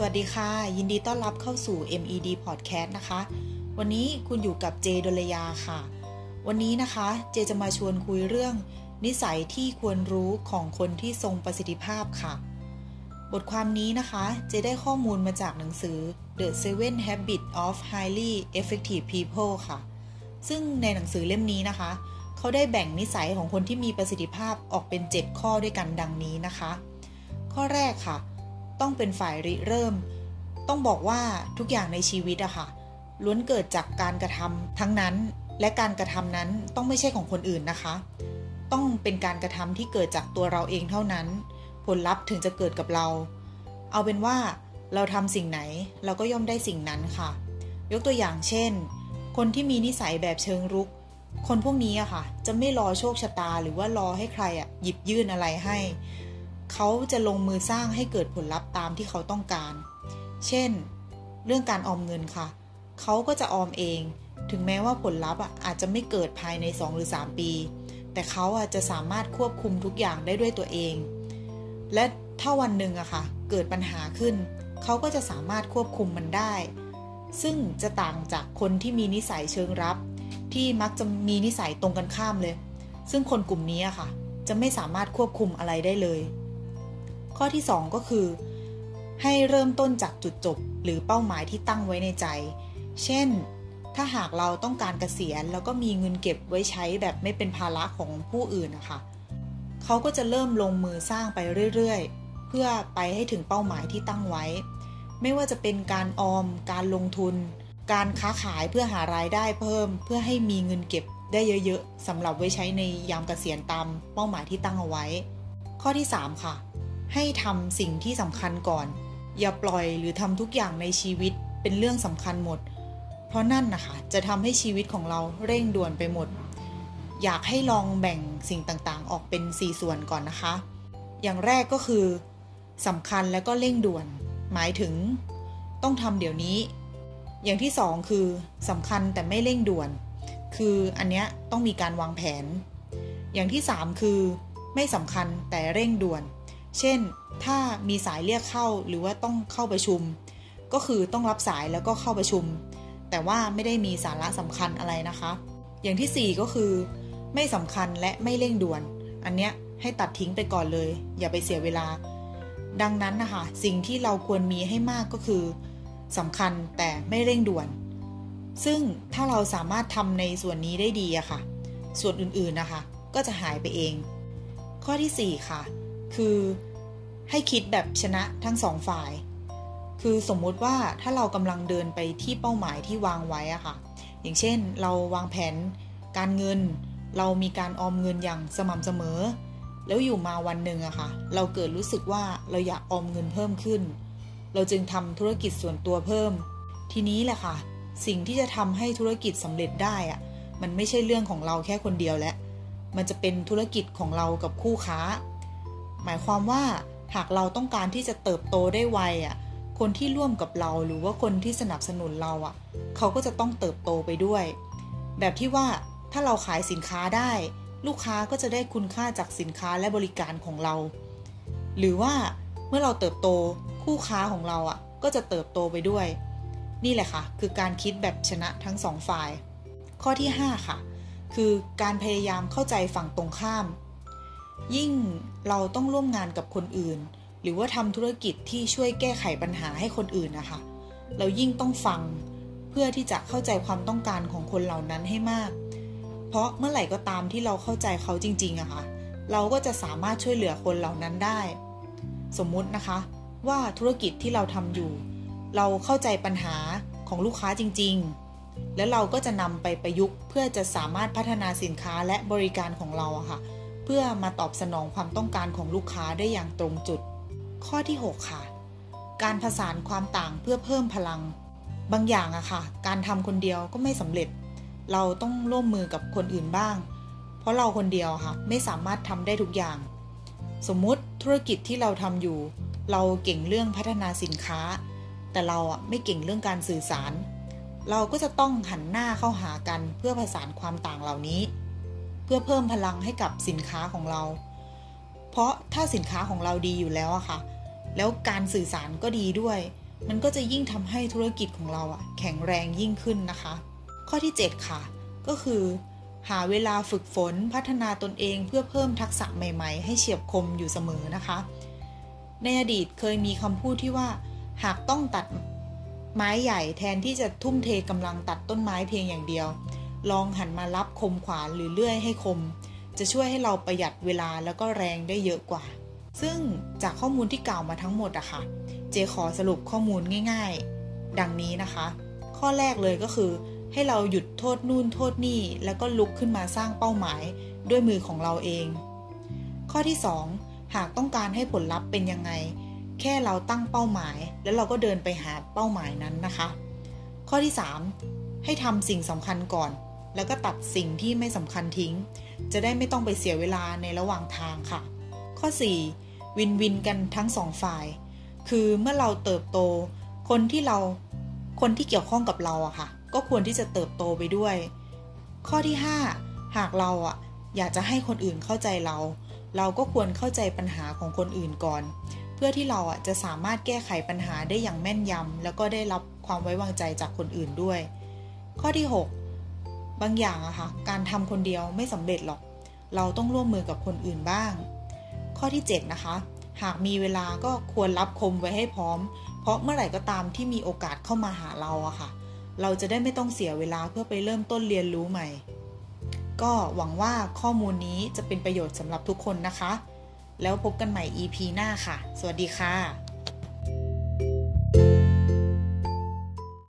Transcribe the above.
สวัสดีค่ะ ยินดีต้อนรับเข้าสู่ MED Podcast นะคะ วันนี้คุณอยู่กับเจดลยาค่ะ วันนี้นะคะเจจะมาชวนคุยเรื่อง นิสัยที่ควรรู้ของคนที่ทรงประสิทธิภาพค่ะ บทความนี้นะคะ เจได้ข้อมูลมาจากหนังสือ The Seven Habits of Highly Effective People ค่ะ ซึ่งในหนังสือเล่มนี้นะคะ เขาได้แบ่งนิสัยของคนที่มีประสิทธิภาพออกเป็น 7 ข้อด้วยกันดังนี้นะคะ ข้อแรกค่ะ ต้องเป็นฝ่ายริเริ่ม ต้องบอกว่าทุกอย่างในชีวิตอะค่ะ ล้วนเกิดจากการกระทำทั้งนั้น และการกระทำนั้นต้องไม่ใช่ของคนอื่นนะคะ ต้องเป็นการกระทำที่เกิดจากตัวเราเองเท่านั้น ผลลัพธ์ถึงจะเกิดกับเรา เอาเป็นว่าเราทำสิ่งไหนเราก็ย่อมได้สิ่งนั้นค่ะ ยกตัวอย่างเช่น คนที่มีนิสัยแบบเชิงรุก คนพวกนี้อะค่ะ จะไม่รอโชคชะตาหรือว่ารอให้ใครอะหยิบยื่นอะไรให้ เขาจะลงมือสร้างให้เกิดผลลัพธ์ตามที่เขาต้องการ เช่น เรื่องการออมเงินค่ะ เขาก็จะออมเอง ถึงแม้ว่าผลลัพธ์อาจจะไม่เกิดภายใน 2 หรือ 3 ปี แต่เขาจจะสามารถควบคุมทุกอย่างได้ด้วยตัวเอง และถ้าวันหนึ่งอะค่ะ เกิดปัญหาขึ้น เขาก็จะสามารถควบคุมมันได้ ซึ่งจะต่างจากคนที่มีนิสัยเชิงรับ ที่มักจะมีนิสัยตรงกันข้ามเลย ซึ่งคนกลุ่มนี้อะค่ะ จะไม่สามารถควบคุมอะไรได้เลย ข้อที่ 2 ก็คือ ให้เริ่มต้นจากจุดจบ หรือเป้าหมายที่ตั้งไว้ในใจ เช่น ถ้าหากเราต้องการเกษียณ แล้วก็มีเงินเก็บไว้ใช้แบบไม่เป็นภาระของผู้อื่นนะคะเขาก็จะเริ่มลงมือสร้างไปเรื่อยๆ เพื่อไปให้ถึงเป้าหมายที่ตั้งไว้ ไม่ว่าจะเป็นการออม การลงทุน การค้าขายเพื่อหารายได้เพิ่ม เพื่อให้มีเงินเก็บได้เยอะๆสำหรับไว้ใช้ในยามเกษียณตามเป้าหมายที่ตั้งเอาไว้ ข้อที่ 3 ค่ะ ให้ทำสิ่งที่สำคัญก่อน อย่าปล่อยหรือทำทุกอย่างในชีวิตเป็นเรื่องสำคัญหมด เพราะนั่นนะคะจะทำให้ชีวิตของเราเร่งด่วนไปหมด อยากให้ลองแบ่งสิ่งต่างๆ ออกเป็น 4 ส่วนก่อนนะคะ อย่างแรกก็คือสำคัญแล้วก็เร่งด่วน หมายถึง ต้องทำเดี๋ยวนี้ อย่างที่สองคือสำคัญแต่ไม่เร่งด่วน คืออันเนี้ยต้องมีการวางแผน อย่างที่สามคือ ไม่สำคัญแต่เร่งด่วน เช่น ถ้ามีสายเรียกเข้าหรือว่าต้องเข้าประชุม ก็คือต้องรับสายแล้วก็เข้าประชุม แต่ว่าไม่ได้มีสาระสำคัญอะไรนะคะ อย่างที่ 4 ก็คือ ไม่สำคัญและไม่เร่งด่วน อันเนี้ยให้ตัดทิ้งไปก่อนเลย อย่าไปเสียเวลา ดังนั้นนะคะสิ่งที่เราควรมีให้มากก็คือสำคัญแต่ไม่เร่งด่วน ซึ่งถ้าเราสามารถทำในส่วนนี้ได้ดีอะคะ่ะ ส่วนอื่นๆนะคะ ก็จะหายไปเอง ข้อที่ 4 ค่ะ คือ ให้คิดแบบชนะทั้งสองฝ่าย คือสมมุติว่าถ้าเรากำลังเดินไปที่เป้าหมายที่วางไว้อะค่ะ อย่างเช่น เราวางแผนการเงิน เรามีการออมเงินอย่างสม่ำเสมอ แล้วอยู่มาวันหนึ่งอะค่ะ เราเกิดรู้สึกว่าเราอยากออมเงินเพิ่มขึ้น เราจึงทำธุรกิจส่วนตัวเพิ่ม ทีนี้แหละค่ะ สิ่งที่จะทำให้ธุรกิจสำเร็จได้อะมันไม่ใช่เรื่องของเราแค่คนเดียวและมันจะเป็นธุรกิจของเรากับคู่ค้า หมายความว่า หากเราต้องการที่จะเติบโตได้ไวอะ คนที่ร่วมกับเราหรือว่าคนที่สนับสนุนเราอะ เขาก็จะต้องเติบโตไปด้วย แบบที่ว่าถ้าเราขายสินค้าได้ ลูกค้าก็จะได้คุณค่าจากสินค้าและบริการของเรา หรือว่าเมื่อเราเติบโตคู่ค้าของเราอะ ก็จะเติบโตไปด้วย นี่แหละค่ะ คือการคิดแบบชนะทั้งสองฝ่าย ข้อที่ 5 ค่ะ คือการพยายามเข้าใจฝั่งตรงข้าม ยิ่งเราต้องร่วมงานกับคนอื่น หรือว่าทำธุรกิจที่ช่วยแก้ไขปัญหาให้คนอื่นนะคะ เรายิ่งต้องฟังเพื่อที่จะเข้าใจความต้องการของคนเหล่านั้นให้มาก เพราะเมื่อไหร่ก็ตามที่เราเข้าใจเขาจริงๆอะคะ่ะ เราก็จะสามารถช่วยเหลือคนเหล่านั้นได้ สมมุตินะคะ ว่าธุรกิจที่เราทำอยู่ เราเข้าใจปัญหาของลูกค้าจริง ๆ แล้วเราก็จะนำไปประยุกต์เพื่อจะสามารถพัฒนาสินค้าและบริการของเราอะคะ่ะ พื่อมาตอบสนองความต้องการของลูกค้าได้อย่างตรงจุด ข้อที่ 6 ค่ะ การผสานความต่างเพื่อเพิ่มพลัง บางอย่างอะค่ะ การทำคนเดียวก็ไม่สำเร็จ เราต้องร่วมมือกับคนอื่นบ้าง เพราะเราคนเดียวค่ะ ไม่สามารถทำได้ทุกอย่าง สมมุติธุรกิจที่เราทำอยู่ เราเก่งเรื่องพัฒนาสินค้า แต่เราอะไม่เก่งเรื่องการสื่อสาร เราก็จะต้องหันหน้าเข้าหากันเพื่อผสานความต่างเหล่านี้ พื่อเพิ่มพลังให้กับสินค้าของเรา เพราะถ้าสินค้าของเราดีอยู่แล้วอะค่ะ แล้วการสื่อสารก็ดีด้วย มันก็จะยิ่งทำให้ธุรกิจของเราอะแข็งแรงยิ่งขึ้นนะคะ ข้อที่ 7 ค่ะ ก็คือ หาเวลาฝึกฝนพัฒนาตนเองเพื่อเพิ่มทักษะใหม่ๆ ให้เฉียบคมอยู่เสมอนะคะ ในอดีตเคยมีคำพูดที่ว่า หากต้องตัดไม้ใหญ่แทนที่จะทุ่มเทกำลังตัดต้นไม้เพียงอย่างเดียว ลองหันมารับคมขวานหรือเลื่อยให้คม จะช่วยให้เราประหยัดเวลาแล้วก็แรงได้เยอะกว่า ซึ่งจากข้อมูลที่กล่าวมาทั้งหมดอะค่ะ เจขอสรุปข้อมูลง่าย ๆ ดังนี้นะคะ ข้อแรกเลยก็คือให้เราหยุดโทษนู่นโทษนี่ แล้วก็ลุกขึ้นมาสร้างเป้าหมายด้วยมือของเราเอง ข้อที่ 2 หากต้องการให้ผลลัพธ์เป็นยังไง แค่เราตั้งเป้าหมาย แล้วเราก็เดินไปหาเป้าหมายนั้นนะคะ ข้อที่ 3 ให้ทำสิ่งสำคัญก่อน แล้วก็ตัดสิ่งที่ไม่สำคัญทิ้ง จะได้ไม่ต้องไปเสียเวลาในระหว่างทางค่ะ ข้อ 4 วินวินกันทั้งสองฝ่าย คือเมื่อเราเติบโต คนที่เราคนที่เกี่ยวข้องกับเราอะค่ะ ก็ควรที่จะเติบโตไปด้วย ข้อที่ 5 หากเราอะอยากจะให้คนอื่นเข้าใจเรา เราก็ควรเข้าใจปัญหาของคนอื่นก่อน เพื่อที่เราอะจะสามารถแก้ไขปัญหาได้อย่างแม่นยำแล้วก็ได้รับความไว้วางใจจากคนอื่นด้วย ข้อที่ 6 บางอย่างอะค่ะการทำคนเดียวไม่สำเร็จหรอก เราต้องร่วมมือกับคนอื่นบ้าง ข้อที่ 7 นะคะ หากมีเวลาก็ควรรับคมไว้ให้พร้อม เพราะเมื่อไหร่ก็ตามที่มีโอกาสเข้ามาหาเราอะค่ะ เราจะได้ไม่ต้องเสียเวลาเพื่อไปเริ่มต้นเรียนรู้ใหม่ ก็หวังว่าข้อมูลนี้จะเป็นประโยชน์สำหรับทุกคนนะคะ แล้วพบกันใหม่ EP หน้าค่ะ สวัสดีค่ะ